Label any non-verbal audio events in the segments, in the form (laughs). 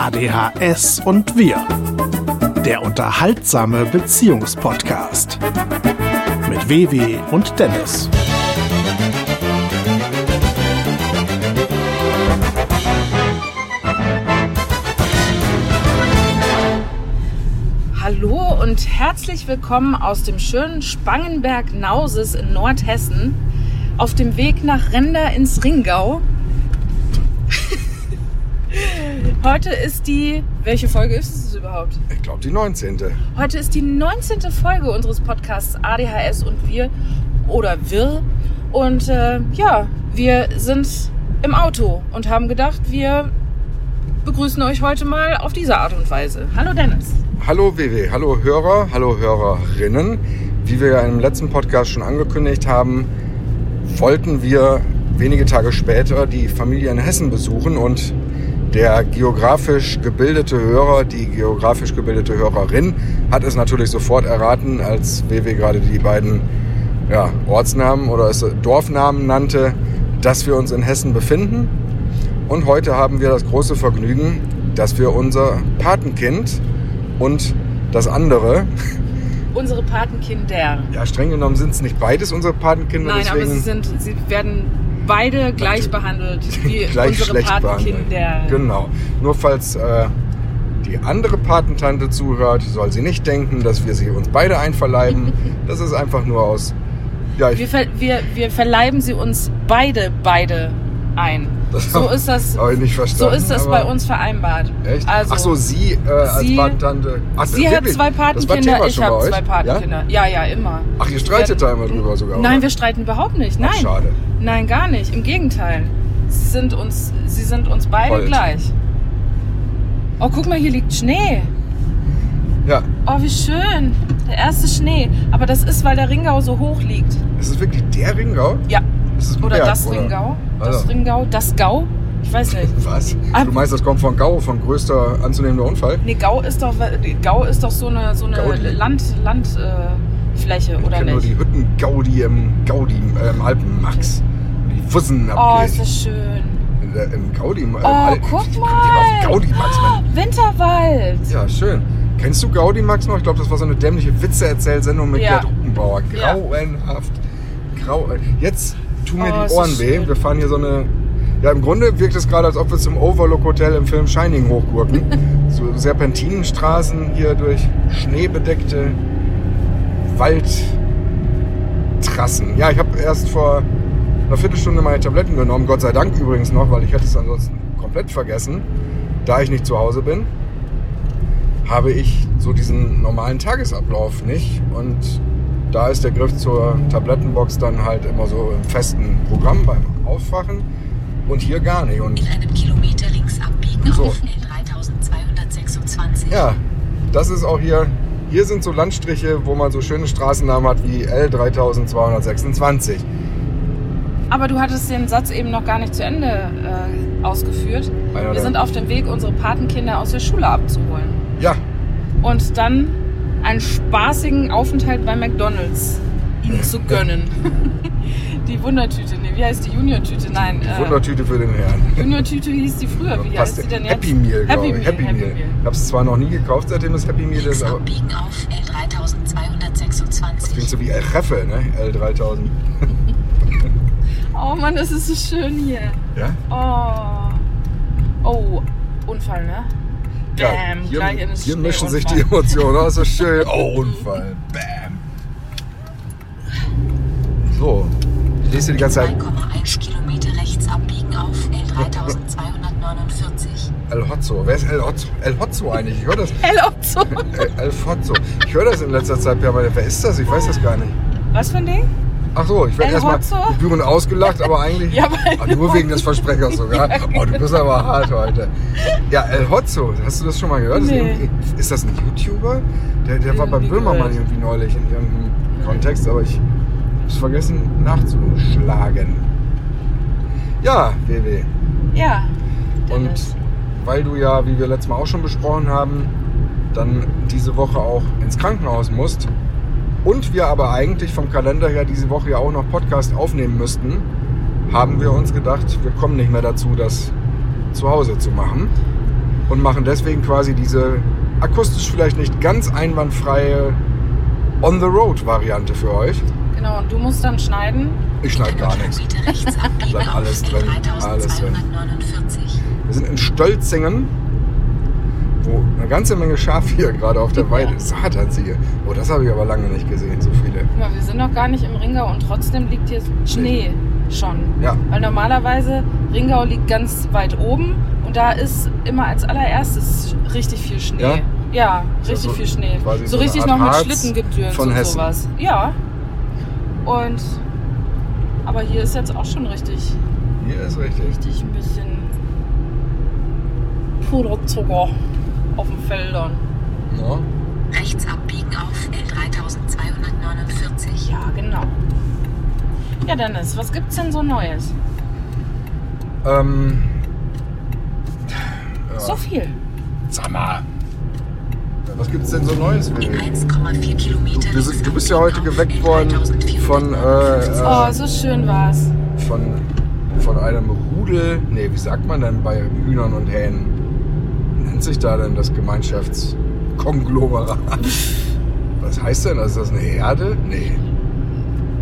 ADHS und wir. Der unterhaltsame Beziehungspodcast. Mit WW und Dennis. Hallo und herzlich willkommen aus dem schönen Spangenberg-Nauses in Nordhessen auf dem Weg nach Render ins Ringau. Heute ist die. Welche Folge ist es überhaupt? Ich glaube die 19. Heute ist die 19. Folge unseres Podcasts ADHS und wir oder wir. Und äh, ja, wir sind im Auto und haben gedacht, wir begrüßen euch heute mal auf diese Art und Weise. Hallo Dennis. Hallo WW, hallo Hörer, hallo Hörerinnen. Wie wir ja im letzten Podcast schon angekündigt haben, wollten wir wenige Tage später die Familie in Hessen besuchen und der geografisch gebildete Hörer, die geografisch gebildete Hörerin hat es natürlich sofort erraten, als WW gerade die beiden ja, Ortsnamen oder Dorfnamen nannte, dass wir uns in Hessen befinden. Und heute haben wir das große Vergnügen, dass wir unser Patenkind und das andere. Unsere Patenkinder. Ja, streng genommen sind es nicht beides unsere Patenkinder. Nein, aber sie, sind, sie werden beide gleich behandelt wie (laughs) gleich unsere Patenkinder. Genau. Nur falls äh, die andere Patentante zuhört, soll sie nicht denken, dass wir sie uns beide einverleiben. (laughs) das ist einfach nur aus. Ja, Wir, ver wir, wir verleiben sie uns beide, beide ein. Das so ist das, nicht so verstanden, ist das bei uns vereinbart. echt? Also, Ach so, sie äh, als sie- Patentante. Ach, sie hat zwei Patenkinder, ich habe zwei Patenkinder. Ja, ja, immer. Ja? Ach, ihr streitet da immer drüber sogar. Nein, oder? wir streiten überhaupt nicht. Nein. Ach, schade. Nein, gar nicht. Im Gegenteil. Sie sind uns, sie sind uns beide Hold. gleich. Oh, guck mal, hier liegt Schnee. Ja, Oh, wie schön. Der erste Schnee. Aber das ist, weil der Ringau so hoch liegt. ist es wirklich der Ringau? Ja. Oder Berg, das Ringau. Das Also. Ringau. Das Gau. Ich weiß nicht. (laughs) Was? Ah. Du meinst, das kommt von Gau, von größter anzunehmender Unfall? Nee, Gau ist doch, Gau ist doch so eine, so eine Gaudi. Land, Landfläche, äh, oder kenn nur nicht? die Hütten Gaudi im Gaudi, äh, im Alpenmax. Wo Die Fussen Oh, ist das schön. In der, Im Gaudi. Im Oh, Al- guck mal. Gaudi Max, Mann? Winterwald. Ja, schön. Kennst du Gaudi Max noch? Ich glaube, das war so eine dämliche Witze-Erzählsendung mit Ja. Gerd Uppenbauer. Ja. Grauenhaft. Grau Jetzt tun mir Oh, die Ohren weh. Wir fahren hier so eine. Ja, im Grunde wirkt es gerade, als ob wir zum Overlook Hotel im Film Shining hochgurken. (laughs) so Serpentinenstraßen hier durch schneebedeckte Waldtrassen. Ja, ich habe erst vor einer Viertelstunde meine Tabletten genommen. Gott sei Dank übrigens noch, weil ich hätte es ansonsten komplett vergessen. Da ich nicht zu Hause bin, habe ich so diesen normalen Tagesablauf nicht. Und da ist der Griff zur Tablettenbox dann halt immer so im festen Programm beim Aufwachen. Und hier gar nicht. Und In einem Kilometer links abbiegen So. auf L3226. ja, das ist auch hier. Hier sind so Landstriche, wo man so schöne Straßennamen hat wie L3226. Aber du hattest den Satz eben noch gar nicht zu Ende äh, ausgeführt. Wir sind auf dem Weg, unsere Patenkinder aus der Schule abzuholen. Ja, Und dann einen spaßigen Aufenthalt bei McDonalds ihnen zu gönnen. (laughs) die Wundertüte, nee, wie heißt die Junior-Tüte? Nein, äh, Wundertüte für den Herrn. Junior-Tüte hieß die früher. Wie heißt die denn jetzt? Happy Meal, glaube Happy ich. Meal. Happy Meal. Ich habe es zwar noch nie gekauft, seitdem es Happy Meal ist, aber abbiegen auf das L3226. klingt so wie El Jefe, ne? L3000. Oh Mann, das ist so schön hier. Ja? Oh. Oh, Unfall, ne? Ja, Bam, hier, gleich in hier mischen sich die. Emotionen. Oh, ist so schön. (laughs) Oh, Unfall. Bam. So, ich lese hier die ganze Zeit 2,1 Kilometer rechts abbiegen auf L3249. (laughs) El Hotzo. Wer ist El Hotzo? El Hotzo eigentlich? Ich höre das. Hello, (laughs) so. El, El Hotzo. Ich höre das in letzter Zeit permanent. Wer ist das? Ich weiß das gar nicht. Was für ein Ding? Ach so, ich werde erstmal gebührend ausgelacht, aber eigentlich. (laughs) Ja, nur wegen des Versprechers sogar. Oh, du bist aber hart heute. Ja, El Hotzo, hast du das schon mal gehört? Ist, Nee. ist das ein YouTuber? Der, der war beim Irgendwie Böhmermann irgendwie neulich in irgendeinem Kontext, aber ich hab's vergessen nachzuschlagen. Ja, WW. Ja. Und weil du ja, wie wir letztes Mal auch schon besprochen haben, dann diese Woche auch ins Krankenhaus musst und wir aber eigentlich vom Kalender her diese Woche ja auch noch Podcast aufnehmen müssten, haben wir uns gedacht, wir kommen nicht mehr dazu, das zu Hause zu machen. und machen deswegen quasi diese akustisch vielleicht nicht ganz einwandfreie On-the-Road-Variante für euch. Genau, und du musst dann schneiden. Ich schneide gar nichts. Auf alles drin, alles drin. L3249. Wir sind in Stolzingen, wo eine ganze Menge Schafe hier gerade auf der Weide ist. Satansiehe. Oh, das habe ich aber lange nicht gesehen, so viele. Guck mal, wir sind noch gar nicht im Ringau und trotzdem liegt hier Schnee schon. Ja. Weil normalerweise Ringau liegt ganz weit oben und da ist immer als allererstes richtig viel Schnee. Ja? Ja, richtig so viel Schnee. So so richtig noch mit Harz Schlittengedöns von und Hessen. sowas. Ja. Und aber hier ist jetzt auch schon richtig, Hier ist richtig. richtig ein bisschen Puderzucker auf den Feldern. Ja. Rechts abbiegen auf L3249. Ja, genau. Ja, Dennis, was gibt's denn so Neues? Ähm, So viel. sag mal. Was gibt's denn so Neues, In Willi? 1,4 Kilometer Du, bist- links du bist ja heute geweckt worden von, L3449. äh, Oh, so schön war's. von, von einem Rudel. Nee, wie sagt man denn bei Hühnern und Hähnen? Nennt sich da denn das Gemeinschaftskonglomerat? Was heißt denn das? Ist das eine Herde? Nee.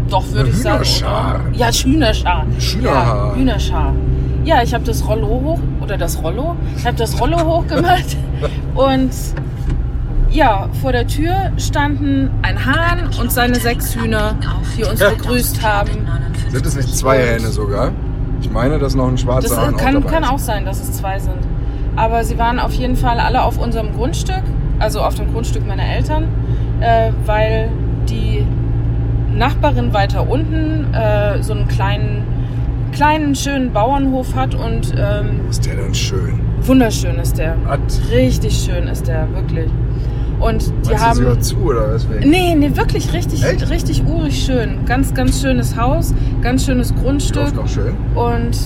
Doch, würde ich sagen. Hühnerschar. Ja, Hühnerschar. Hühnerhaar. Ja, Hühnerschar. Ja, ich habe das Rollo hoch, oder das Rollo, ich habe das Rollo (laughs) hochgemacht und ja, vor der Tür standen ein Hahn und seine sechs Hühner, die uns begrüßt haben. Sind es nicht zwei Hähne sogar? Ich meine, dass noch ein schwarzer Das Hahn auch kann, dabei kann auch sein, dass es zwei sind. Aber sie waren auf jeden Fall alle auf unserem Grundstück, also auf dem Grundstück meiner Eltern, äh, weil die Nachbarin weiter unten äh, so einen kleinen, kleinen, schönen Bauernhof hat und ähm, Ist der denn schön? wunderschön ist der. Hat, Richtig schön ist der, wirklich. Und die meinst du, haben. hört zu oder weswegen? Nee, nee, wirklich richtig, Echt? richtig urig schön. Ganz, ganz schönes Haus, ganz schönes Grundstück läuft noch schön. und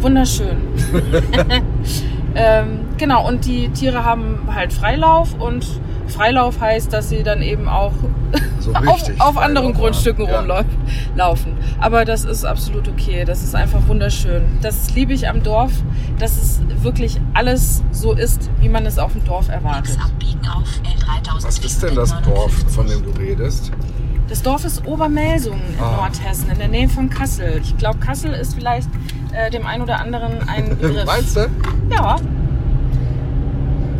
wunderschön. (laughs) (laughs) ähm, genau, und die Tiere haben halt Freilauf und Freilauf heißt, dass sie dann eben auch (laughs) So auf, auf anderen Grundstücken. Ja. rumlaufen. Aber das ist absolut okay. Das ist einfach wunderschön. Das liebe ich am Dorf, dass es wirklich alles so ist, wie man es auf dem Dorf erwartet. Links abbiegen auf L3449. Was ist denn das Dorf, von dem du redest? Das Dorf ist Obermelsungen in Ah. Nordhessen, in der Nähe von Kassel. Ich glaube, Kassel ist vielleicht äh, dem einen oder anderen ein (laughs) Begriff. Meinst du? Ja,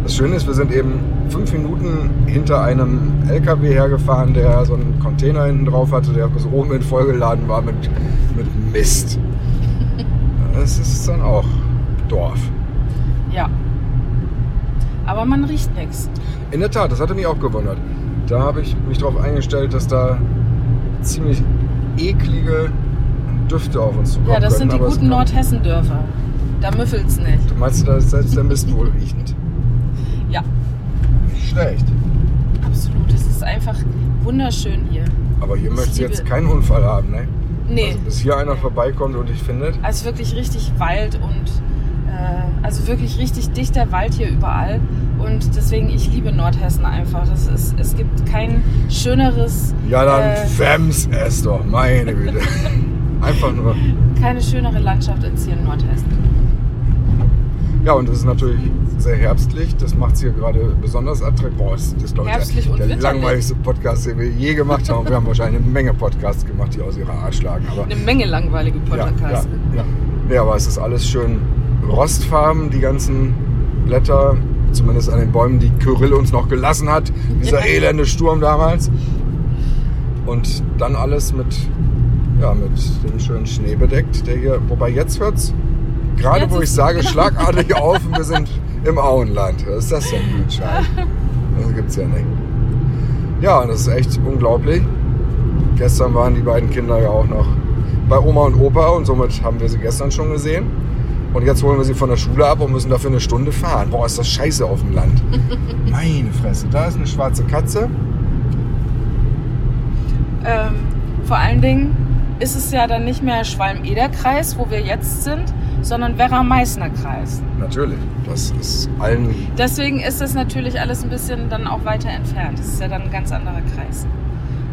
Das Schöne ist, wir sind eben fünf Minuten hinter einem LKW hergefahren, der so einen Container hinten drauf hatte, der bis oben in vollgeladen war mit, mit Mist. (laughs) Das ist dann auch Dorf. ja. Aber man riecht nichts. In der Tat, das hatte mich auch gewundert. Da habe ich mich darauf eingestellt, dass da ziemlich eklige Düfte auf uns zukommen Ja, das sind können, die aber es guten Nordhessen-Dörfer. Da müffelt's nicht. Du meinst, da ist selbst der Mist wohl riechend? Ja, Nicht schlecht. absolut. Es ist einfach wunderschön hier. Aber hier Ich möchtest du jetzt keinen Unfall haben, ne? Nee, Also bis hier einer vorbeikommt und dich findet. also wirklich richtig Wald und äh, also wirklich richtig dichter Wald hier überall. Und deswegen, ich liebe Nordhessen einfach. Das ist, es gibt kein schöneres, Ja, dann Äh. Fems es doch, meine Güte. (laughs) Einfach nur. keine schönere Landschaft als hier in Nordhessen. Ja, und es ist natürlich sehr herbstlich. Das macht es hier gerade besonders attraktiv. Boah, das ist, glaube ich, der, der langweiligste Podcast, den wir je gemacht haben. Wir haben wahrscheinlich eine Menge Podcasts gemacht, die aus ihrer Art schlagen. Aber Eine Menge langweilige ja, ja, Podcasts. ja. Nee, aber es ist alles schön rostfarben, die ganzen Blätter. Zumindest an den Bäumen, die Kyrill uns noch gelassen hat. Dieser elende Sturm damals. Und dann alles mit, ja, mit dem schönen Schnee bedeckt, der hier, wobei jetzt hört's gerade Jetzt wo ich sage, (laughs) schlagartig auf und wir sind im Auenland. Was ist das denn für ein Scheiß? (laughs) Das gibt's ja nicht. Ja, und das ist echt unglaublich. Gestern waren die beiden Kinder ja auch noch bei Oma und Opa und somit haben wir sie gestern schon gesehen. Und jetzt holen wir sie von der Schule ab und müssen dafür eine Stunde fahren. Boah, ist das scheiße auf dem Land. (laughs) Meine Fresse, da ist eine schwarze Katze. Ähm, vor allen Dingen ist es ja dann nicht mehr Schwalm-Eder-Kreis, wo wir jetzt sind, sondern Werra-Meißner-Kreis. Natürlich, das ist allen Deswegen ist das natürlich alles ein bisschen dann auch weiter entfernt. Das ist ja dann ein ganz anderer Kreis.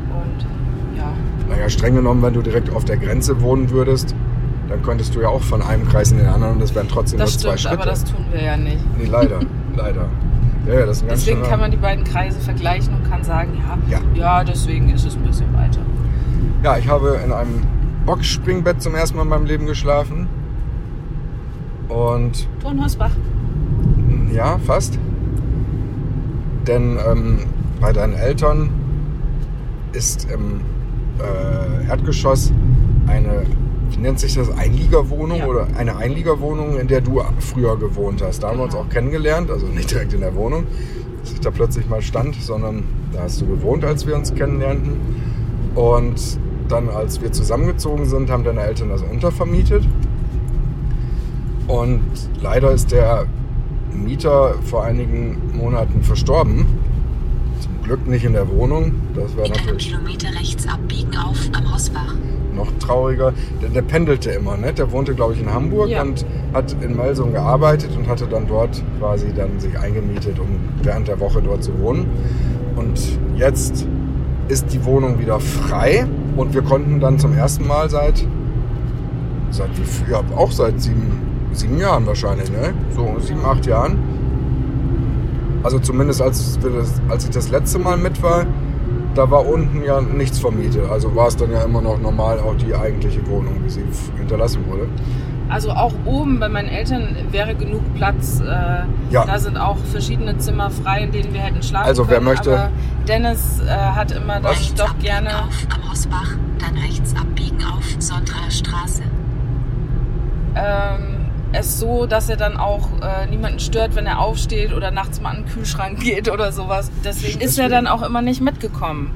Und ja, Naja, streng genommen, wenn du direkt auf der Grenze wohnen würdest, dann könntest du ja auch von einem Kreis in den anderen und das wären trotzdem Das nur zwei stimmt, Schritte. aber das tun wir ja nicht. nee, leider, (laughs) leider. Ja, ja, das ist ein ganz Deswegen schöner- kann man die beiden Kreise vergleichen und kann sagen, ja, Ja. ja, deswegen ist es ein bisschen weiter. Ja, ich habe in einem Boxspringbett zum ersten Mal in meinem Leben geschlafen. Und Turnhausbach. ja, fast. Denn ähm, bei deinen Eltern ist im äh, Erdgeschoss eine, wie nennt sich das, Einliegerwohnung Ja. oder eine Einliegerwohnung, in der du früher gewohnt hast. Da haben wir uns Genau. auch kennengelernt, also nicht direkt in der Wohnung, dass ich da plötzlich mal stand, sondern da hast du gewohnt, als wir uns kennenlernten. Und dann, als wir zusammengezogen sind, haben deine Eltern das untervermietet. Und leider ist der Mieter vor einigen Monaten verstorben. Zum Glück nicht in der Wohnung. Das wäre natürlich Kilometer rechts abbiegen auf am Hausbach. noch trauriger. Der, der pendelte immer, ne? Der wohnte, glaube ich, in Hamburg Ja. und hat in Melsung gearbeitet und hatte dann dort quasi dann sich eingemietet, um während der Woche dort zu wohnen. Und jetzt ist die Wohnung wieder frei und wir konnten dann zum ersten Mal seit seit wie viel? Ja, auch seit sieben, sieben Jahren wahrscheinlich, ne? So sieben, acht Jahren. Also zumindest als, das, als ich das letzte Mal mit war, da war unten ja nichts vermietet. Also war es dann ja immer noch normal auch die eigentliche Wohnung, wie sie hinterlassen wurde. Also auch oben bei meinen Eltern wäre genug Platz. Äh, Ja. Da sind auch verschiedene Zimmer frei, in denen wir hätten schlafen Also, wer können. möchte- Aber Dennis äh, hat immer dann Was? doch gerne. auf am Hausbach, dann rechts abbiegen auf Sonntrer Straße. ähm, es so, dass er dann auch äh, niemanden stört, wenn er aufsteht oder nachts mal an den Kühlschrank geht oder sowas. Deswegen ist er dann auch immer nicht mitgekommen.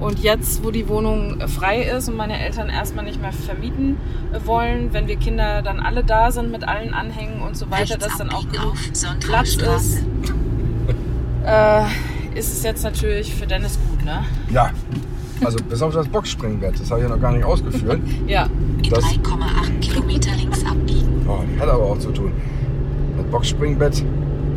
Und jetzt, wo die Wohnung äh, frei ist und meine Eltern erstmal nicht mehr vermieten äh, wollen, wenn wir Kinder dann alle da sind mit allen Anhängen und so weiter, rechts dass dann auch genug Platz ist, äh, ist es jetzt natürlich für Dennis gut, ne? Ja. Also bis auf das Boxspringbett, das habe ich ja noch gar nicht ausgeführt. (laughs) Ja. In Das- 3,8 Kilometer links abbiegen. Oh, die hat aber auch zu tun. Das Boxspringbett,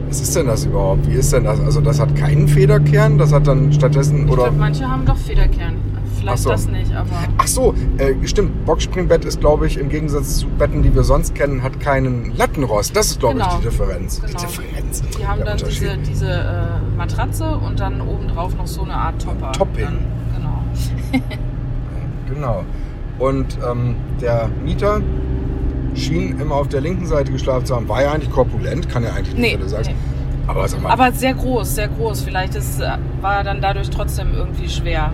was ist denn das überhaupt? Wie ist denn das? Also das hat keinen Federkern, das hat dann stattdessen Ich oder glaube, manche haben doch Federkern. Vielleicht so. das nicht, aber. Ach so, äh, stimmt. Boxspringbett ist, glaube ich, im Gegensatz zu Betten, die wir sonst kennen, hat keinen Lattenrost. Das ist, glaube Genau. ich, die Differenz. Genau. Die Differenz. Die haben dann diese, diese äh, Matratze und dann obendrauf noch so eine Art Topper. Topping. Dann, genau. (laughs) Genau. Und ähm, der Mieter schien immer auf der linken Seite geschlafen zu haben. War ja eigentlich korpulent, kann ja eigentlich nicht, Nee, du sagst. nee. Aber sag mal, Aber sehr groß, sehr groß. Vielleicht ist, äh, war er dann dadurch trotzdem irgendwie schwer.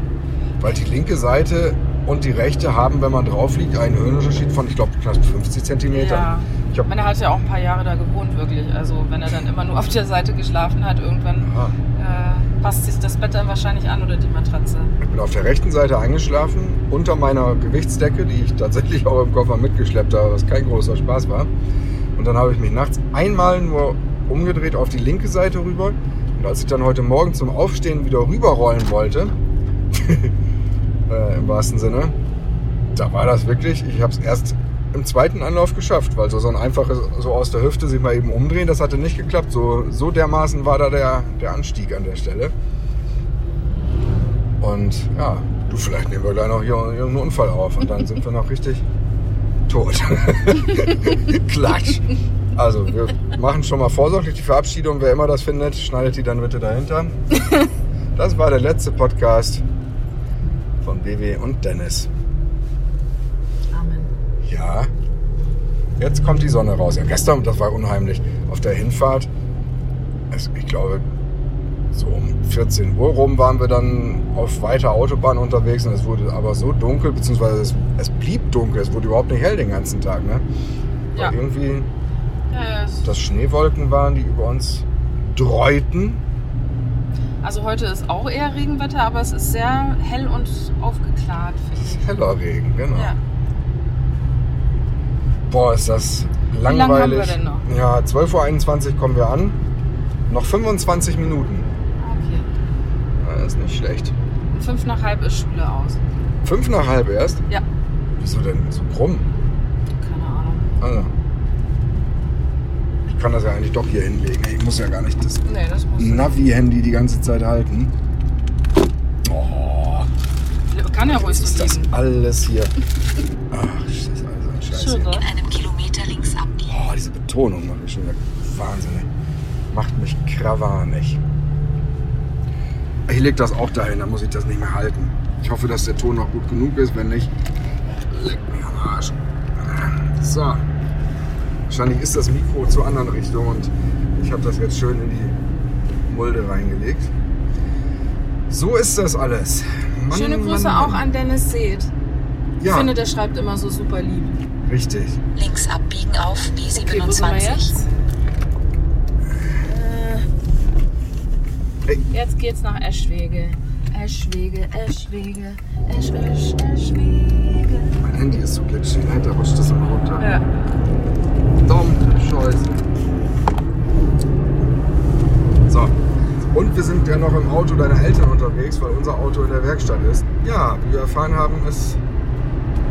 weil die linke Seite und die rechte haben, wenn man drauf liegt, einen Höhenunterschied von, ich glaube, knapp 50 Zentimetern. Ja. Ich meine, er hat ja auch ein paar Jahre da gewohnt, wirklich. Also, wenn er dann immer nur auf der Seite geschlafen hat, irgendwann Aha. Passt sich das Bett dann wahrscheinlich an oder die Matratze. ich bin auf der rechten Seite eingeschlafen, unter meiner Gewichtsdecke, die ich tatsächlich auch im Koffer mitgeschleppt habe, was kein großer Spaß war. Und dann habe ich mich nachts einmal nur umgedreht auf die linke Seite rüber. Und als ich dann heute Morgen zum Aufstehen wieder rüberrollen wollte, (laughs) äh, im wahrsten Sinne, da war das wirklich, ich habe es erst im zweiten Anlauf geschafft, weil so, so ein einfaches, so aus der Hüfte sich mal eben umdrehen, das hatte nicht geklappt. So, so dermaßen war da der, der Anstieg an der Stelle. Und ja, du, vielleicht nehmen wir gleich noch hier irgendeinen Unfall auf und dann sind wir noch richtig (laughs) tot. (laughs) Klatsch. Also, wir machen schon mal vorsorglich die Verabschiedung. Wer immer das findet, schneidet die dann bitte dahinter. (laughs) Das war der letzte Podcast von BW und Dennis. Ja, jetzt kommt die Sonne raus. Ja, gestern, das war unheimlich. Auf der Hinfahrt, es, ich glaube, so um 14 Uhr rum waren wir dann auf weiter Autobahn unterwegs und es wurde aber so dunkel, beziehungsweise es, es blieb dunkel, es wurde überhaupt nicht hell den ganzen Tag. Ne? Weil Ja. irgendwie Ja, ja, es- das Schneewolken waren, die über uns dreuten. Also heute ist auch eher Regenwetter, aber es ist sehr hell und aufgeklärt. Heller Regen, genau. Ja. Boah, ist das lange langweilig. haben wir denn noch? Ja, 12.21 Uhr kommen wir an. Noch 25 Minuten. Okay. Ja, ist nicht schlecht. Um fünf nach halb ist Schule aus. Fünf nach halb erst? Ja. Wieso denn so krumm? Keine Ahnung. Also. Ich kann das ja eigentlich doch hier hinlegen. Ich muss ja gar nicht das Nee, das. Navi-Handy die ganze Zeit halten. Oh, Kann ja ruhig ist so das liegen. alles hier. Ach, das ist alles ein Scheiß. Schirre. In einem Kilometer links abbiegen. Oh, diese Betonung macht mich schon wieder wahnsinnig. Macht mich krawanig. Ich leg das auch dahin, dann muss ich das nicht mehr halten. Ich hoffe, dass der Ton noch gut genug ist. Wenn nicht, leck mich am Arsch. So. Wahrscheinlich ist das Mikro zur anderen Richtung und ich habe das jetzt schön in die Mulde reingelegt. So ist das alles. Mann, Schöne Grüße Mann, auch Mann. an Dennis Seeth. Ich Ja, finde, der schreibt immer so super lieb. Richtig. Links abbiegen auf Okay, wo sind wir B27. jetzt? Äh, Hey. Jetzt geht's nach Eschwege. Eschwege, Eschwege, Esch, Esch, Eschwege. Mein Handy ist so glitschig, ne? da rutscht das immer runter. Ja. Dumm, Scheiße. So. Und wir sind ja noch im Auto deiner Eltern unterwegs, weil unser Auto in der Werkstatt ist. Ja, wie wir erfahren haben, ist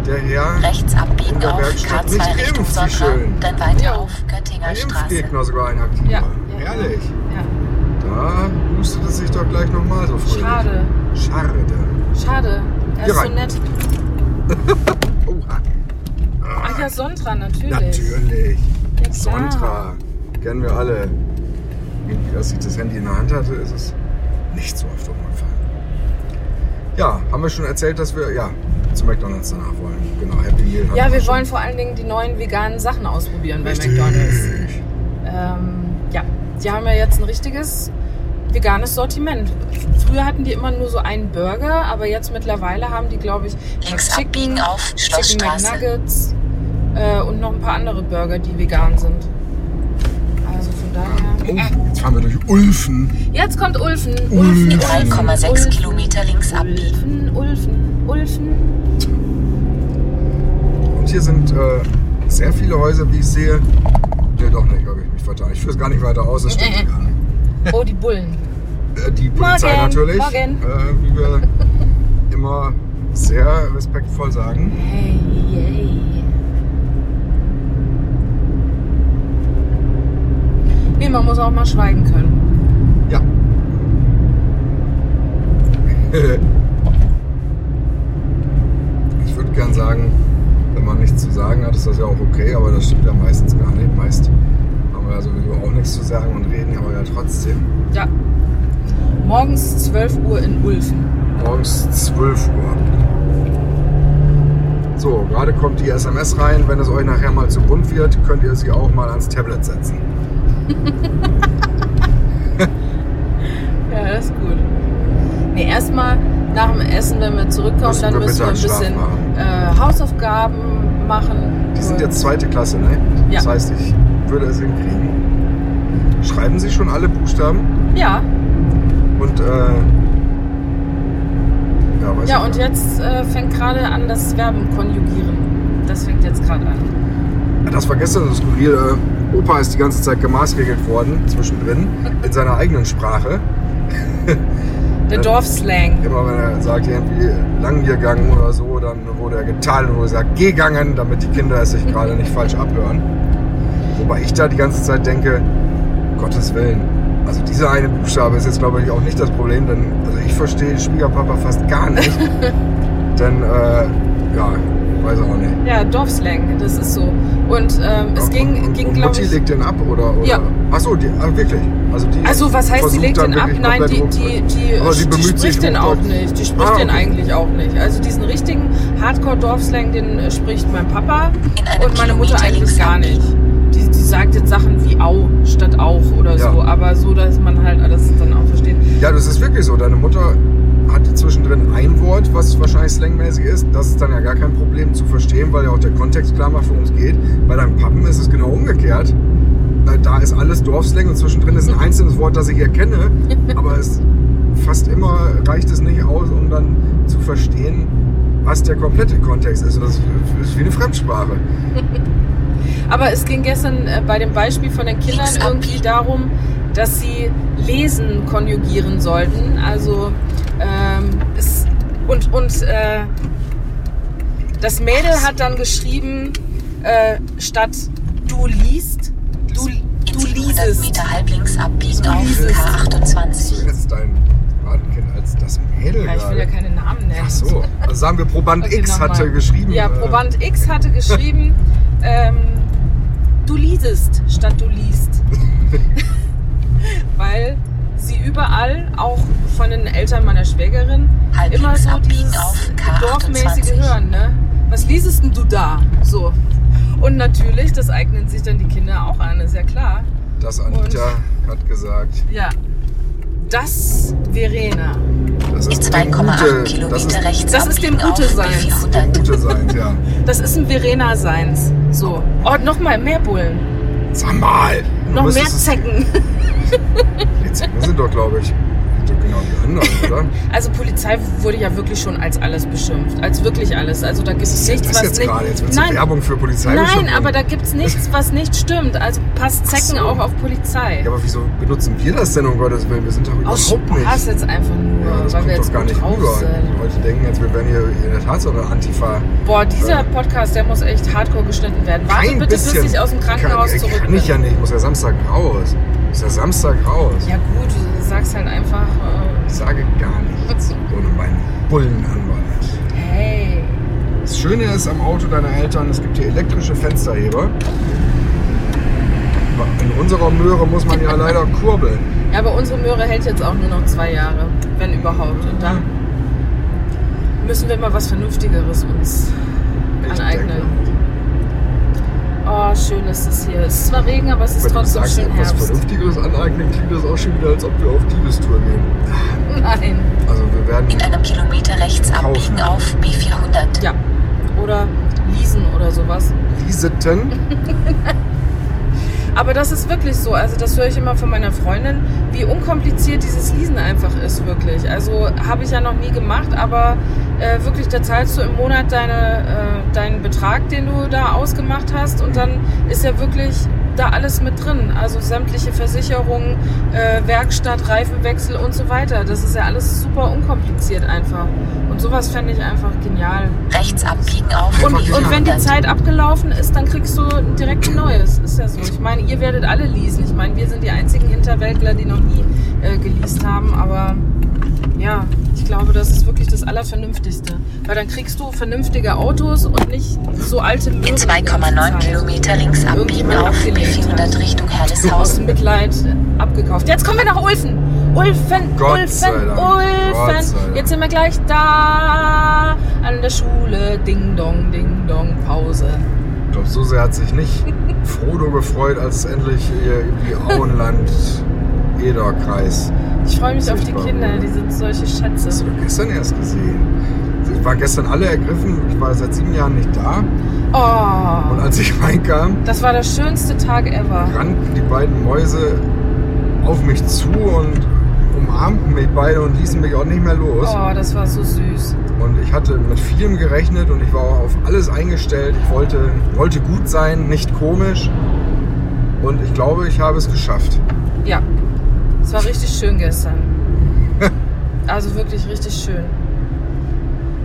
der Herr Rechts abbiegen In der auf Werkstatt nicht K2 Richtung impft, wie Sondra. schön. Dann weiter Ja. auf Göttinger ein Straße. Impfgegner sogar ein aktiver. Ja. Ehrlich. ja. Da hustet es sich doch gleich nochmal so fröhlich. Schade. Schade. Schade. Er Hier ist so rein. nett. (laughs) Oha. Ach ja, Sontra, natürlich. Natürlich. Ja. Sontra. Kennen wir alle. Irgendwie, als ich das Handy in der Hand hatte, ist es nicht so oft umgefallen. Ja, haben wir schon erzählt, dass wir ja zu McDonalds danach wollen. Genau, Happy Meal. Ja, wir schon. wollen vor allen Dingen die neuen veganen Sachen ausprobieren bei Richtig. McDonalds. Ähm, ja, die haben ja jetzt ein richtiges veganes Sortiment. Früher hatten die immer nur so einen Burger, aber jetzt mittlerweile haben die, glaube ich, Links Chicken, auf Chicken. McNuggets äh, und noch ein paar andere Burger, die vegan sind. Also von daher. Oh, jetzt fahren wir durch Ulfen. Jetzt kommt Ulfen. Ulfen. Ulfen. 3,6 Ulfen, Kilometer links abbiegen. Ulfen, Ulfen, Ulfen. Und hier sind äh, sehr viele Häuser, wie ich sehe. Nee, doch nicht, habe ich mich vertan. Ich führe es gar nicht weiter aus, das stimmt Äh, äh. gar nicht. Oh, die Bullen. Äh, Die Polizei Morgen, natürlich, morgen. Äh, wie wir immer sehr respektvoll sagen. Hey, hey. Nee, man muss auch mal schweigen können. Ja. (laughs) gern sagen, wenn man nichts zu sagen hat, ist das ja auch okay, aber das stimmt ja meistens gar nicht. Meist haben wir ja sowieso auch nichts zu sagen und reden aber ja trotzdem. Ja. Morgens 12 Uhr in Ulfen. Morgens 12 Uhr. So, gerade kommt die SMS rein. Wenn es euch nachher mal zu bunt wird, könnt ihr sie auch mal ans Tablet setzen. (laughs) Ja, das ist gut. Nee, erstmal nach dem Essen, wenn wir zurückkommen, Müssen dann wir müssen wir ein bisschen äh, Hausaufgaben machen. Die sind jetzt zweite Klasse, ne? Das Ja. heißt, ich würde es hinkriegen. Schreiben Sie schon alle Buchstaben? Ja, Und, äh. Ja, weiß ja und jetzt äh, fängt gerade an das Verben konjugieren. Das fängt jetzt gerade an. Das war gestern so skurril. Äh, Opa ist die ganze Zeit gemaßregelt worden, zwischendrin, in seiner eigenen Sprache. (laughs) Der Ja. Dorfslang. Immer wenn er sagt, irgendwie lang gegangen oder so, dann wurde er geteilt und wurde gesagt, gegangen, damit die Kinder es sich gerade nicht falsch abhören. Wobei ich da die ganze Zeit denke, Gottes Willen. Also dieser eine Buchstabe ist jetzt glaube ich auch nicht das Problem, denn also ich verstehe Schwiegerpapa fast gar nicht. (laughs) denn äh, ja, weiß auch nicht. Ja, Dorfslang, das ist so. Und ähm, es und, ging, und, ging und glaube Mutti ich. legt den ab oder? oder? Ja. Ach so, die, ah, wirklich. Also, die Also was heißt, die legt den ab? Nein, die, die, die, sie die bemüht sich spricht den auch nicht. Die spricht Ah, den eigentlich auch nicht. Also diesen richtigen Hardcore-Dorfslang, den äh, spricht mein Papa und meine Mutter eigentlich gar nicht. Die, die sagt jetzt Sachen wie au statt auch oder Ja. so, aber so, dass man halt alles dann auch versteht. Ja, das ist wirklich so. Deine Mutter hatte zwischendrin ein Wort, was wahrscheinlich slangmäßig ist. Das ist dann ja gar kein Problem zu verstehen, weil ja auch der Kontext klar macht, worum es geht. Bei deinem Pappen ist es genau umgekehrt. Da ist alles Dorfslang und zwischendrin ist ein (laughs) einzelnes Wort, das ich erkenne. Aber es fast immer reicht es nicht aus, um dann zu verstehen, was der komplette Kontext ist. Und das ist wie eine Fremdsprache. (laughs) Aber es ging gestern äh, bei dem Beispiel von den Kindern irgendwie darum, dass sie lesen konjugieren sollten. Also ähm, es, und und äh, das Mädel hat dann geschrieben äh, statt du liest du In du 700 liesest. Meter halblinks abbiegen Du auf liesest. Hast du K28. jetzt dein Patenkind als das Mädel Ja, ich will ja keine Namen nennen. Ach so. Also sagen wir, Proband Okay, X hatte geschrieben. Ja, äh, Proband X hatte geschrieben, (laughs) ähm, du liesest statt du liest. (laughs) Weil sie überall, auch von den Eltern meiner Schwägerin, Halblinks immer so dieses auf K28. dorfmäßige hören, ne? Was liesest denn du da? So. Und natürlich, das eignen sich dann die Kinder auch an, ist ja klar. Das Anita hat gesagt. Ja. Das Verena. Das ist 2,8 das Kilometer ist rechts das ist dem Gute auf sein. B400. gute sein, ja. Das ist ein Verena Seins. So. Oh, nochmal mehr Bullen. Sag mal! Noch mehr Zecken. Die Zecken sind doch, glaube ich, genau die anderen, (laughs) oder? Also Polizei wurde ja wirklich schon als alles beschimpft. Als wirklich alles. Also da gibt es nichts, was jetzt nicht. gerade. Jetzt Nein, Werbung für Polizei nein, aber da gibt es nichts, (laughs) was nicht stimmt. Also passt Zecken so. auch auf Polizei. Ja, aber wieso benutzen wir das denn, um Gottes Willen? Wir sind doch Aus überhaupt Spaß nicht. jetzt einfach nur, Ja, das weil wir jetzt gar nicht drauf rüber. sind. Die Leute denken jetzt, wir wären hier in der Tat so eine Antifa. Boah, dieser Ja. Podcast, der muss echt hardcore geschnitten werden. Warte bitte, bisschen. bis ich aus dem Krankenhaus kann, zurück Kann bin. ich ja nicht. Ich muss ja Samstag raus. Muss ja Samstag raus. Ja gut, du sagst halt einfach, Ich sage gar nichts ohne meinen Bullenanwalt. äh, hey. Das Schöne ist am Auto deiner Eltern, es gibt hier elektrische Fensterheber. In unserer Möhre muss man ja leider kurbeln. Ja, aber unsere Möhre hält jetzt auch nur noch zwei Jahre, wenn überhaupt. Und dann müssen wir mal was Vernünftigeres uns Ich aneignen. denke. Oh, schön ist es hier. Es ist zwar Regen, aber es ist Wenn du trotzdem sagst, schön etwas Herbst. Vernünftigeres aneignen, klingt das auch schon wieder, als ob wir auf Diebestour gehen. Nein. Also wir werden In einem Kilometer rechts Kaufen. abbiegen auf B400. Ja. Oder leasen oder sowas. Lieseten. (laughs) Aber das ist wirklich so. Also das höre ich immer von meiner Freundin, wie unkompliziert dieses Leasen einfach ist, wirklich. Also habe ich ja noch nie gemacht, aber äh, wirklich, da zahlst du im Monat deine, äh, deinen Betrag, den du da ausgemacht hast und dann ist ja wirklich da alles mit drin. Also sämtliche Versicherungen, äh, Werkstatt, Reifenwechsel und so weiter. Das ist ja alles super unkompliziert einfach. Und sowas fände ich einfach genial. Rechts abbiegen auf Und, und wenn die B400. Zeit abgelaufen ist, dann kriegst du direkt ein neues. Ist ja so. Ich meine, ihr werdet alle leasen. Ich meine, wir sind die einzigen Hinterwäldler, die noch nie äh, geleast haben. Aber ja, ich glaube, das ist wirklich das Allervernünftigste. Weil dann kriegst du vernünftige Autos und nicht so alte Möhren. In die ganze 2,9 Zeit. Kilometer links abbiegen auf abgelehnt hat. B400 Richtung Aus Herleshausen. Mitleid abgekauft. Jetzt kommen wir nach Ulfen. Ulfen, Gott Ulfen, Ulfen. Jetzt sind wir gleich da an der Schule. Ding dong, ding dong, Pause. Ich glaube, so sehr hat sich nicht (laughs) Frodo gefreut, als endlich hier irgendwie Auenland, (laughs) Ederkreis. Ich freue mich auf die Kinder, die sind solche Schätze. Hast du gestern erst gesehen. Ich war gestern alle ergriffen. Ich war seit sieben Jahren nicht da. Und Oh, als ich (laughs) reinkam, das war der schönste Tag ever. rannten die beiden Mäuse auf mich zu und umarmten mich beide und ließen mich auch nicht mehr los. Oh, das war so süß. Und ich hatte mit vielem gerechnet und ich war auf alles eingestellt. Ich wollte, wollte gut sein, nicht komisch. Und ich glaube, ich habe es geschafft. Ja, es war richtig schön gestern. (laughs) Also wirklich richtig schön.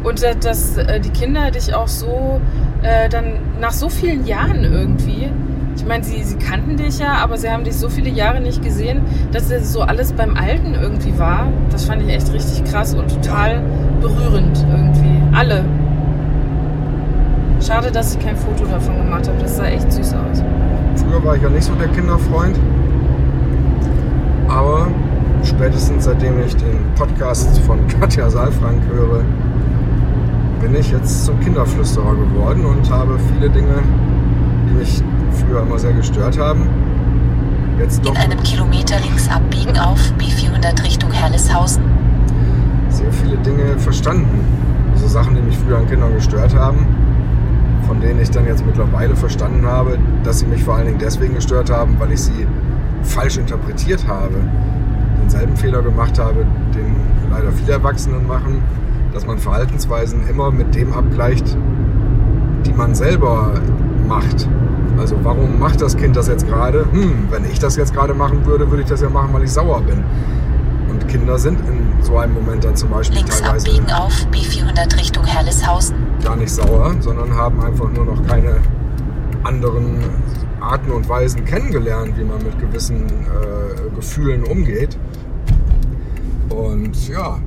Und dass äh, die Kinder dich auch so äh, dann nach so vielen Jahren irgendwie, ich meine, sie, sie kannten dich ja, aber sie haben dich so viele Jahre nicht gesehen, dass es so alles beim Alten irgendwie war. Das fand ich echt richtig krass und total berührend irgendwie. Alle. Schade, dass ich kein Foto davon gemacht habe. Das sah echt süß aus. Früher war ich ja nicht so der Kinderfreund. Aber spätestens seitdem ich den Podcast von (laughs) Katja Saalfrank höre, bin ich jetzt zum Kinderflüsterer geworden und habe viele Dinge, die mich früher immer sehr gestört haben, jetzt doch In einem Kilometer links abbiegen auf B400 Richtung Herleshausen. sehr viele Dinge verstanden. So Sachen, die mich früher an Kindern gestört haben, von denen ich dann jetzt mittlerweile verstanden habe, dass sie mich vor allen Dingen deswegen gestört haben, weil ich sie falsch interpretiert habe. Denselben Fehler gemacht habe, den leider viele Erwachsenen machen, dass man Verhaltensweisen immer mit dem abgleicht, die man selber macht. Also warum macht das Kind das jetzt gerade? Hm, wenn ich das jetzt gerade machen würde, würde ich das ja machen, weil ich sauer bin. Und Kinder sind in so einem Moment dann zum Beispiel Links teilweise abbiegen auf B400 Richtung Herleshausen. gar nicht sauer, sondern haben einfach nur noch keine anderen Arten und Weisen kennengelernt, wie man mit gewissen äh, Gefühlen umgeht. Und ja,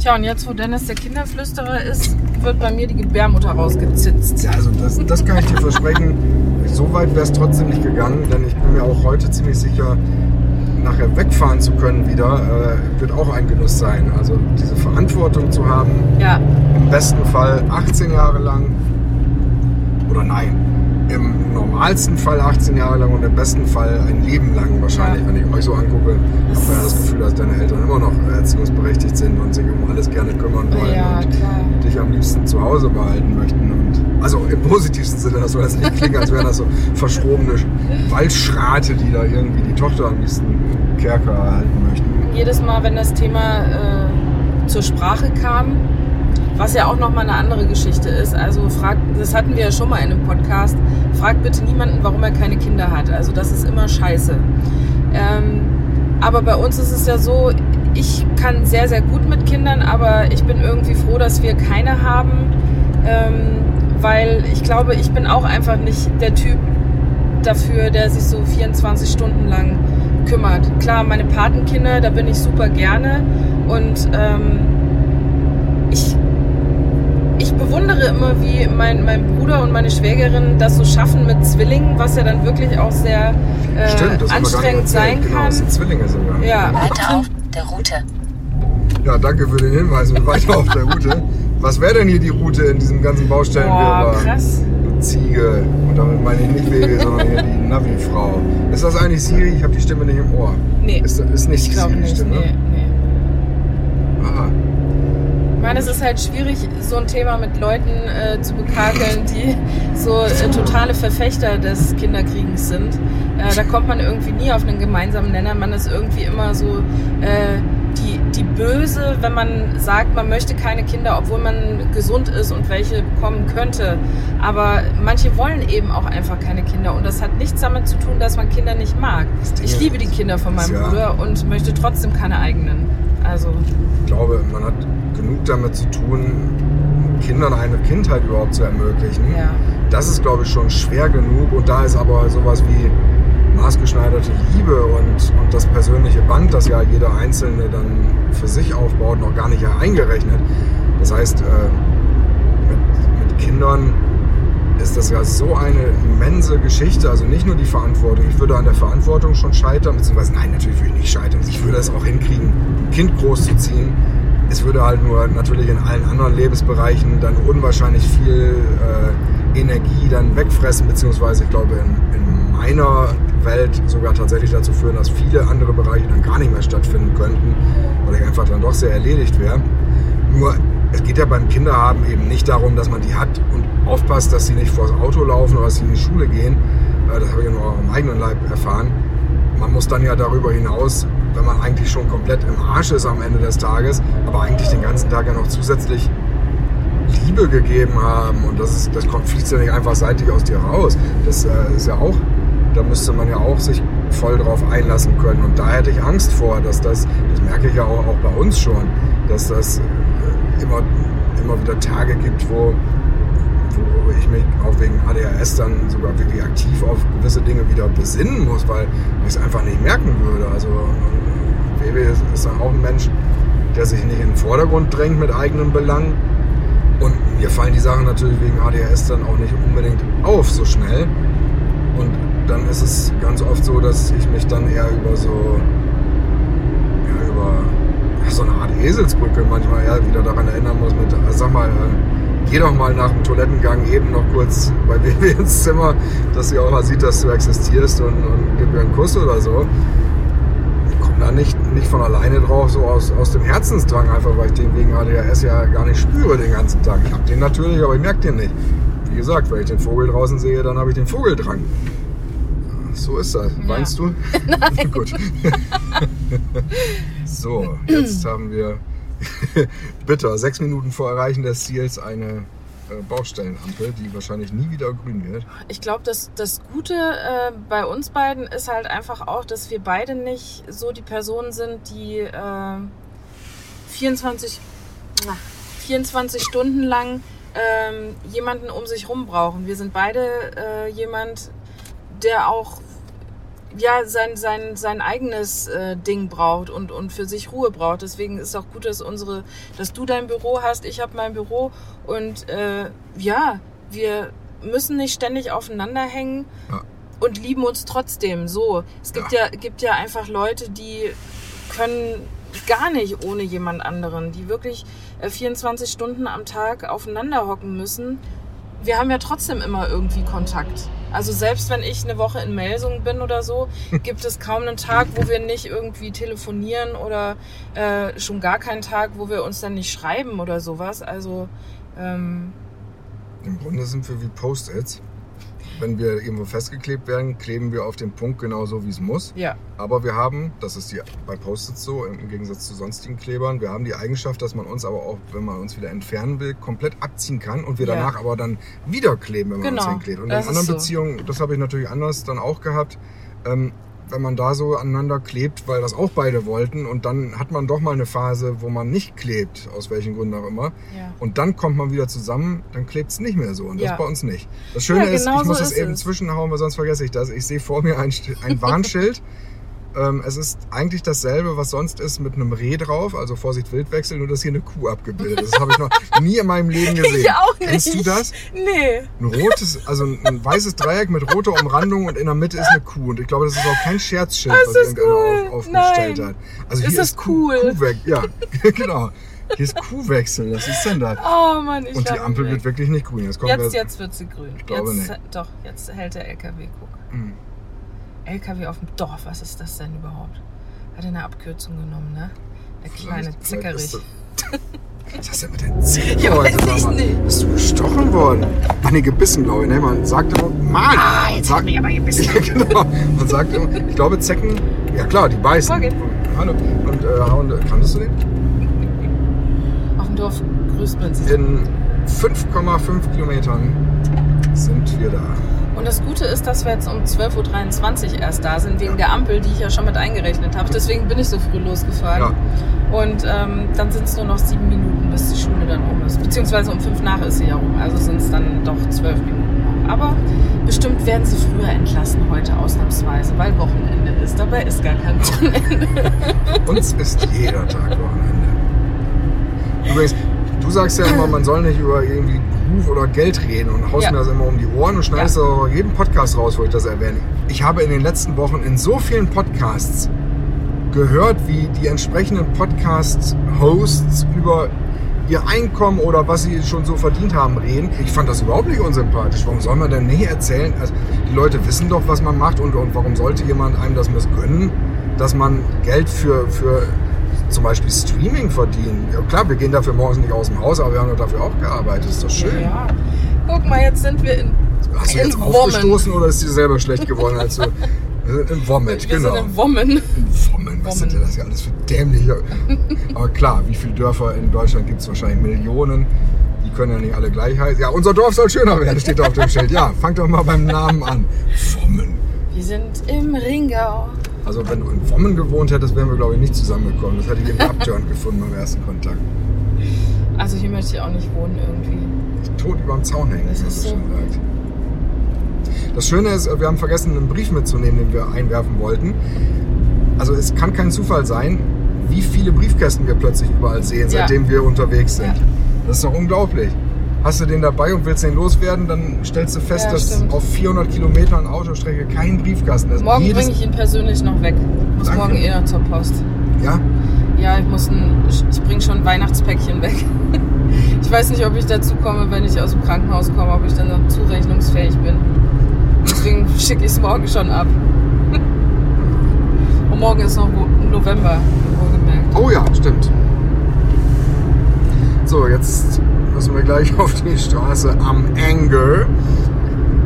Tja, und jetzt, wo Dennis der Kinderflüsterer ist, wird bei mir die Gebärmutter rausgezitzt. Ja, also das, das kann ich dir versprechen. (laughs) So weit wäre es trotzdem nicht gegangen, denn ich bin mir auch heute ziemlich sicher, nachher wegfahren zu können wieder, äh, wird auch ein Genuss sein. Also diese Verantwortung zu haben, Ja, im besten Fall 18 Jahre lang, oder nein, im normalsten Fall 18 Jahre lang und im besten Fall ein Leben lang wahrscheinlich. Ja. Wenn ich euch so angucke, man ja das Gefühl, dass deine Eltern immer noch erziehungsberechtigt sind und sich um alles gerne kümmern wollen ja, und klar. dich am liebsten zu Hause behalten möchten. Und also im positivsten Sinne, das soll jetzt nicht klingen, als wären das so verschrobene Waldschrate, die da irgendwie die Tochter am liebsten im Kerker erhalten möchten. Jedes Mal, wenn das Thema äh, zur Sprache kam, was ja auch nochmal eine andere Geschichte ist. Also fragt, das hatten wir ja schon mal in einem Podcast. Fragt bitte niemanden, warum er keine Kinder hat. Also das ist immer scheiße. Ähm, aber bei uns ist es ja so, ich kann sehr, sehr gut mit Kindern, aber ich bin irgendwie froh, dass wir keine haben. Ähm, weil ich glaube, ich bin auch einfach nicht der Typ dafür, der sich so 24 Stunden lang kümmert. Klar, meine Patenkinder, da bin ich super gerne und ähm, ich, bewundere immer, wie mein, mein Bruder und meine Schwägerin das so schaffen mit Zwillingen, was ja dann wirklich auch sehr äh, Stimmt, anstrengend sein. Genau, kann. das sind Zwillinge sogar. Ja, Weiter auf der Route. Ja, danke für den Hinweis. Wir weiter auf der Route. Was wäre denn hier die Route in diesem ganzen Baustellen? boah, krass. Ziege. Und damit meine ich nicht Baby, sondern hier die Navi-Frau. Ist das eigentlich Siri? Ich habe die Stimme nicht im Ohr. Nee, Ist, ist nicht ich Siri die nicht. Stimme? Nee, nee. Aha. Ich meine, es ist halt schwierig, so ein Thema mit Leuten äh, zu bekakeln, die so äh, totale Verfechter des Kinderkriegens sind. Äh, da kommt man irgendwie nie auf einen gemeinsamen Nenner. Man ist irgendwie immer so äh, die, die Böse, wenn man sagt, man möchte keine Kinder, obwohl man gesund ist und welche bekommen könnte. Aber manche wollen eben auch einfach keine Kinder. Und das hat nichts damit zu tun, dass man Kinder nicht mag. Ich liebe die Kinder von meinem Ja. Bruder und möchte trotzdem keine eigenen. Also, Ich glaube, man hat genug damit zu tun, Kindern eine Kindheit überhaupt zu ermöglichen. ja. Das ist, glaube ich, schon schwer genug. Und da ist aber sowas wie maßgeschneiderte Liebe und, und das persönliche Band, das ja jeder Einzelne dann für sich aufbaut, noch gar nicht eingerechnet. Das heißt, äh, mit, mit Kindern das ja so eine immense Geschichte. Also nicht nur die Verantwortung. Ich würde an der Verantwortung schon scheitern, beziehungsweise nein, natürlich würde ich nicht scheitern. Ich würde es auch hinkriegen, ein Kind großzuziehen. Es würde halt nur natürlich in allen anderen Lebensbereichen dann unwahrscheinlich viel äh, Energie dann wegfressen, beziehungsweise ich glaube in, in meiner Welt sogar tatsächlich dazu führen, dass viele andere Bereiche dann gar nicht mehr stattfinden könnten, weil ich einfach dann doch sehr erledigt wäre. Nur es geht ja beim Kinderhaben eben nicht darum, dass man die hat und aufpasst, dass sie nicht vors Auto laufen oder dass sie in die Schule gehen. Äh, Das habe ich ja nur am eigenen Leib erfahren. Man muss dann ja darüber hinaus, wenn man eigentlich schon komplett im Arsch ist am Ende des Tages, aber eigentlich den ganzen Tag ja noch zusätzlich Liebe gegeben haben. Und das, ist, das kommt, fließt ja nicht einfach seitig aus dir raus. Das äh, ist ja auch, da müsste man ja auch sich voll drauf einlassen können. Und da hätte ich Angst vor, dass das, das merke ich ja auch, auch bei uns schon, dass das immer, immer wieder Tage gibt, wo, wo ich mich auch wegen ADHS dann sogar wirklich aktiv auf gewisse Dinge wieder besinnen muss, weil ich es einfach nicht merken würde. Also Baby ist, ist dann auch ein Mensch, der sich nicht in den Vordergrund drängt mit eigenen Belangen. Und mir fallen die Sachen natürlich wegen ADHS dann auch nicht unbedingt auf so schnell. Und dann ist es ganz oft so, dass ich mich dann eher über so, so eine Art Eselsbrücke manchmal eher wieder daran erinnern muss mit, äh, sag mal, äh, geh doch mal nach dem Toilettengang eben noch kurz bei (laughs) Baby ins Zimmer, dass sie auch mal sieht, dass du existierst und, und gib mir einen Kuss oder so. Ich komme da nicht, nicht von alleine drauf, so aus, aus dem Herzensdrang einfach, weil ich den wegen ADHS ja gar nicht spüre den ganzen Tag. Ich habe den natürlich, aber ich merke den nicht. Wie gesagt, wenn ich den Vogel draußen sehe, dann habe ich den Vogeldrang. So ist das. Ja. Meinst du? (laughs) Nein. (laughs) Gut. (laughs) so, jetzt haben wir (laughs) bitter sechs Minuten vor Erreichen des Ziels eine äh, Baustellenampel, die wahrscheinlich nie wieder grün wird. Ich glaube, das, das Gute äh, bei uns beiden ist halt einfach auch, dass wir beide nicht so die Personen sind, die äh, 24, na, 24 Stunden lang ähm, jemanden um sich rum brauchen. Wir sind beide äh, jemand, der auch ja sein, sein, sein eigenes äh, Ding braucht und, und für sich Ruhe braucht. Deswegen ist es auch gut, dass unsere, dass du dein Büro hast, ich habe mein Büro und äh, ja, wir müssen nicht ständig aufeinander hängen Ja. und lieben uns trotzdem. So, es gibt ja, gibt ja einfach Leute, die können gar nicht ohne jemand anderen, die wirklich äh, 24 Stunden am Tag aufeinander hocken müssen. Wir haben ja trotzdem immer irgendwie Kontakt. Also selbst wenn ich eine Woche in Melsungen bin oder so, (laughs) gibt es kaum einen Tag, wo wir nicht irgendwie telefonieren oder äh, schon gar keinen Tag, wo wir uns dann nicht schreiben oder sowas. Also ähm, Im Grunde sind wir wie Post-its. Wenn wir irgendwo festgeklebt werden, kleben wir auf den Punkt genauso, wie es muss. ja, Aber wir haben, das ist die, bei Post-its so, im Gegensatz zu sonstigen Klebern, wir haben die Eigenschaft, dass man uns aber auch, wenn man uns wieder entfernen will, komplett abziehen kann und wir Ja. danach aber dann wieder kleben, wenn man Genau, uns hinklebt. Und das in anderen so. Beziehungen, das habe ich natürlich anders dann auch gehabt, ähm, wenn man da so aneinander klebt, weil das auch beide wollten und dann hat man doch mal eine Phase, wo man nicht klebt, aus welchen Gründen auch immer. ja. Und dann kommt man wieder zusammen, dann klebt es nicht mehr so. Und das Ja. ist bei uns nicht. Das Schöne Ja, ist, genau ich muss so es ist eben es. zwischenhauen, weil sonst vergesse ich das. Ich sehe vor mir ein, ein (laughs) Warnschild. Ähm, es ist eigentlich dasselbe, was sonst ist, mit einem Reh drauf. Also Vorsicht, Wildwechsel, nur dass hier eine Kuh abgebildet ist. Das habe ich noch nie in meinem Leben (laughs) gesehen. Ich auch nicht. Kennst du das? Nee. Ein rotes, also ein, weißes Dreieck mit roter Umrandung und in der Mitte ist eine Kuh. Und ich glaube, das ist auch kein Scherzschild, Das was irgendeiner cool. auf, aufgestellt Nein. hat. Also Ist hier das ist Kuh, cool? Kuhweg, ja, (laughs) genau. Hier ist Kuhwechsel, was ist denn das? Oh Mann, ich Und die Ampel ihn wird weg. wirklich nicht grün. Jetzt kommt Jetzt, jetzt wird sie grün. Ich glaube jetzt, nicht. Doch, jetzt hält der LKW. Guck. Hm. LKW auf dem Dorf, was ist das denn überhaupt? Hat er eine Abkürzung genommen, ne? Der kleine Zickerich. das- (laughs) Was ist denn mit den Zähnen Ja, heute, weiß ich nicht. Bist du gestochen worden? Ach nee, gebissen, glaube ich. Ne? Man sagt immer, Mann! Ah, jetzt sagt, mich aber gebissen. ja, (laughs) genau. Man sagt immer, ich glaube, Zecken, ja klar, die beißen. Vorgeht. Hallo. Und äh, hauen, kanntest du den? Auf dem Dorf grüßt man sich. In 5,5 Kilometern sind wir da. Und das Gute ist, dass wir jetzt um 12.23 Uhr erst da sind, wegen der Ampel, die ich ja schon mit eingerechnet habe. Deswegen bin ich so früh losgefahren. Ja. Und ähm, dann sind es nur noch sieben Minuten, bis die Schule dann um ist. Beziehungsweise um fünf nach ist sie ja rum. Also sind es dann doch zwölf Minuten noch. Aber bestimmt werden sie früher entlassen heute ausnahmsweise, weil Wochenende ist. Dabei ist gar kein (laughs) Wochenende. Uns ist jeder Tag Wochenende. Übrigens, du sagst ja immer, man soll nicht über irgendwie Beruf oder Geld reden und haust Ja. mir das immer um die Ohren und schneidest Ja. das auch jeden Podcast raus, wo ich das erwähne. Ich habe in den letzten Wochen in so vielen Podcasts gehört, wie die entsprechenden Podcast-Hosts über ihr Einkommen oder was sie schon so verdient haben reden. Ich fand das überhaupt nicht unsympathisch. Warum soll man denn nie erzählen? Also die Leute wissen doch, was man macht und, und warum sollte jemand einem das missgönnen, dass man Geld für, für zum Beispiel Streaming verdienen. Ja, klar, wir gehen dafür morgens nicht aus dem Haus, aber wir haben dafür auch gearbeitet. Ist doch schön. Ja. Guck mal, jetzt sind wir in, Hast du jetzt Wommen. aufgestoßen oder ist dir selber schlecht geworden, als du wir sind in Wommet, Wir genau. sind in Wommen. Wommen, was Wommen. sind denn das ja alles für dämliche. (laughs) Aber klar, wie viele Dörfer in Deutschland gibt es wahrscheinlich Millionen. Die können ja nicht alle gleich heißen. Ja, unser Dorf soll schöner werden, steht da auf dem Schild. Ja, fang doch mal beim Namen an. Wommen. Wir sind im Ringau. Also wenn du in Wommen gewohnt hättest, wären wir glaube ich nicht zusammengekommen. Das hätte ich irgendwie abtörend gefunden beim ersten Kontakt. Also hier möchte ich auch nicht wohnen irgendwie. Tot über dem Zaun hängen, Das wie man ist so schön sagt. Das Schöne ist, wir haben vergessen, einen Brief mitzunehmen, den wir einwerfen wollten. Also es kann kein Zufall sein, wie viele Briefkästen wir plötzlich überall sehen, Ja. seitdem wir unterwegs sind. Ja. Das ist doch unglaublich. Hast du den dabei und willst den loswerden, dann stellst du fest, Ja, dass stimmt. auf 400 Kilometern Autostrecke kein Briefkasten ist. Morgen bringe ich ihn persönlich noch weg. Muss Danke. morgen eh noch zur Post. Ja? Ja, ich muss ein, ich bringe schon ein Weihnachtspäckchen weg. (laughs) Ich weiß nicht, ob ich dazu komme, wenn ich aus dem Krankenhaus komme, ob ich dann noch zurechnungsfähig bin. Deswegen (laughs) schicke ich es morgen schon ab. (laughs) Und morgen ist noch November, wohlgemerkt. Oh ja, stimmt. So, jetzt müssen wir gleich (laughs) auf die Straße am Anger.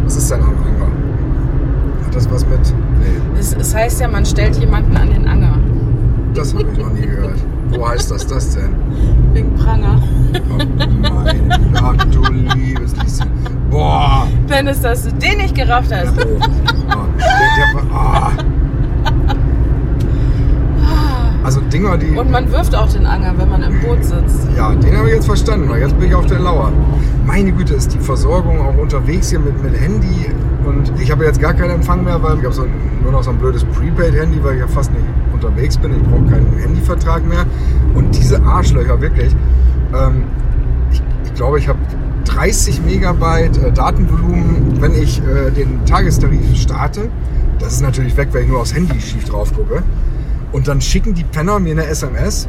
Was ist denn am Anger? Hat das was mit. Nee, Es, es heißt ja, man stellt jemanden an den Anger. das habe ich noch nie gehört. Wo heißt das das denn? Wegen Pranger. Oh mein Gott, du liebes Lieschen. Boah! Dennis, dass du den nicht gerafft Ja, hast. oh. Oh, der, der, war- ah. Also Dinger, die. Und man wirft auch den Anger, wenn man im Boot sitzt. Ja, den habe ich jetzt verstanden. weil Jetzt bin ich auf der Lauer. Meine Güte, ist die Versorgung auch unterwegs hier mit, mit Handy Und ich habe jetzt gar keinen Empfang mehr, weil ich habe so, nur noch so ein blödes Prepaid-Handy, weil ich ja fast nicht unterwegs bin. Ich brauche keinen Handyvertrag mehr. Und diese Arschlöcher, wirklich. Ähm, ich, ich glaube, ich habe 30 Megabyte äh, Datenvolumen, wenn ich äh, den Tagestarif starte. Das ist natürlich weg, wenn ich nur aufs Handy schief drauf gucke. Und dann schicken die Penner mir eine SMS.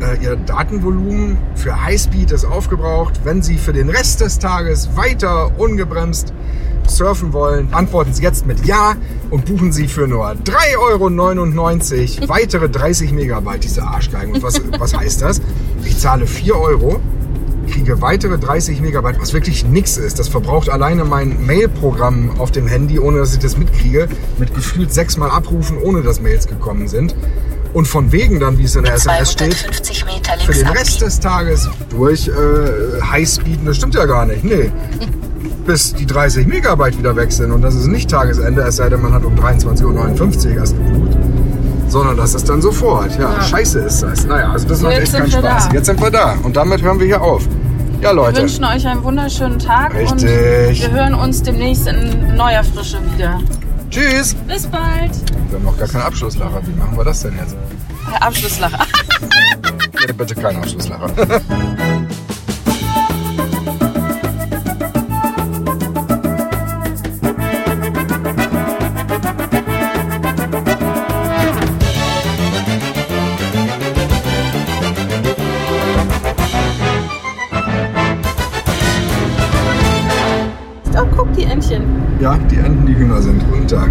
Äh, ihr Datenvolumen für Highspeed ist aufgebraucht. Wenn Sie für den Rest des Tages weiter ungebremst surfen wollen, antworten Sie jetzt mit Ja und buchen Sie für nur 3,99 Euro (laughs) weitere 30 Megabyte diese Arschgeigen. Und was, was heißt das? Ich zahle 4 Euro kriege weitere 30 Megabyte, was wirklich nix ist. Das verbraucht alleine mein Mail-Programm auf dem Handy, ohne dass ich das mitkriege, mit gefühlt sechsmal abrufen, ohne dass Mails gekommen sind. Und von wegen dann, wie es in der SMS steht, 250 Meter für den Rest des Tages durch äh, Highspeed, das stimmt ja gar nicht, nee. (laughs) Bis die 30 Megabyte wieder weg sind und das ist nicht Tagesende, es sei denn, man hat um 23.59 Uhr erst gebucht. Sondern das ist dann sofort. Ja, Ja. scheiße ist das. Naja, also das macht echt keinen Spaß. da. Jetzt sind wir da. Und damit hören wir hier auf. Ja, Wir Leute. wünschen euch einen wunderschönen Tag und Richtig. wir hören uns demnächst in neuer Frische wieder. Tschüss. Bis bald. Wir haben noch gar keinen Abschlusslacher. Wie machen wir das denn jetzt? Der Abschlusslacher. (laughs) Bitte keinen Abschlusslacher. (laughs) Hühner sind. Guten Tag.